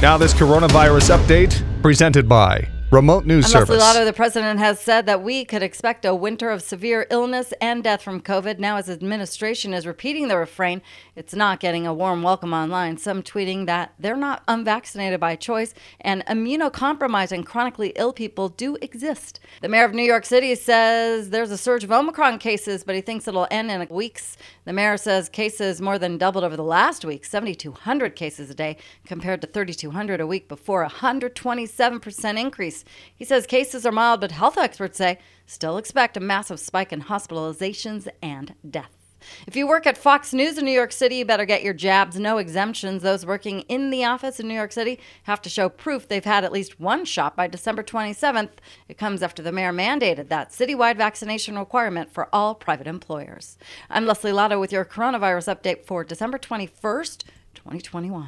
Now, this coronavirus update presented by Remote News I'm Service. Lotto. The president has said that we could expect a winter of severe illness and death from COVID. Now, his administration is repeating the refrain. It's not getting a warm welcome online. Some tweeting that they're not unvaccinated by choice and immunocompromised and chronically ill people do exist. The mayor of New York City says there's a surge of Omicron cases, but he thinks it'll end in weeks. The mayor says cases more than doubled over the last week 7,200 cases a day compared to 3,200 a week before, a 127% increase. He says cases are mild, but health experts say still expect a massive spike in hospitalizations and deaths. If you work at Fox News in New York City, you better get your jabs. No exemptions. Those working in the office in New York City have to show proof they've had at least one shot by December 27th. It comes after the mayor mandated that citywide vaccination requirement for all private employers. I'm Leslie Lotto with your coronavirus update for December 21st, 2021.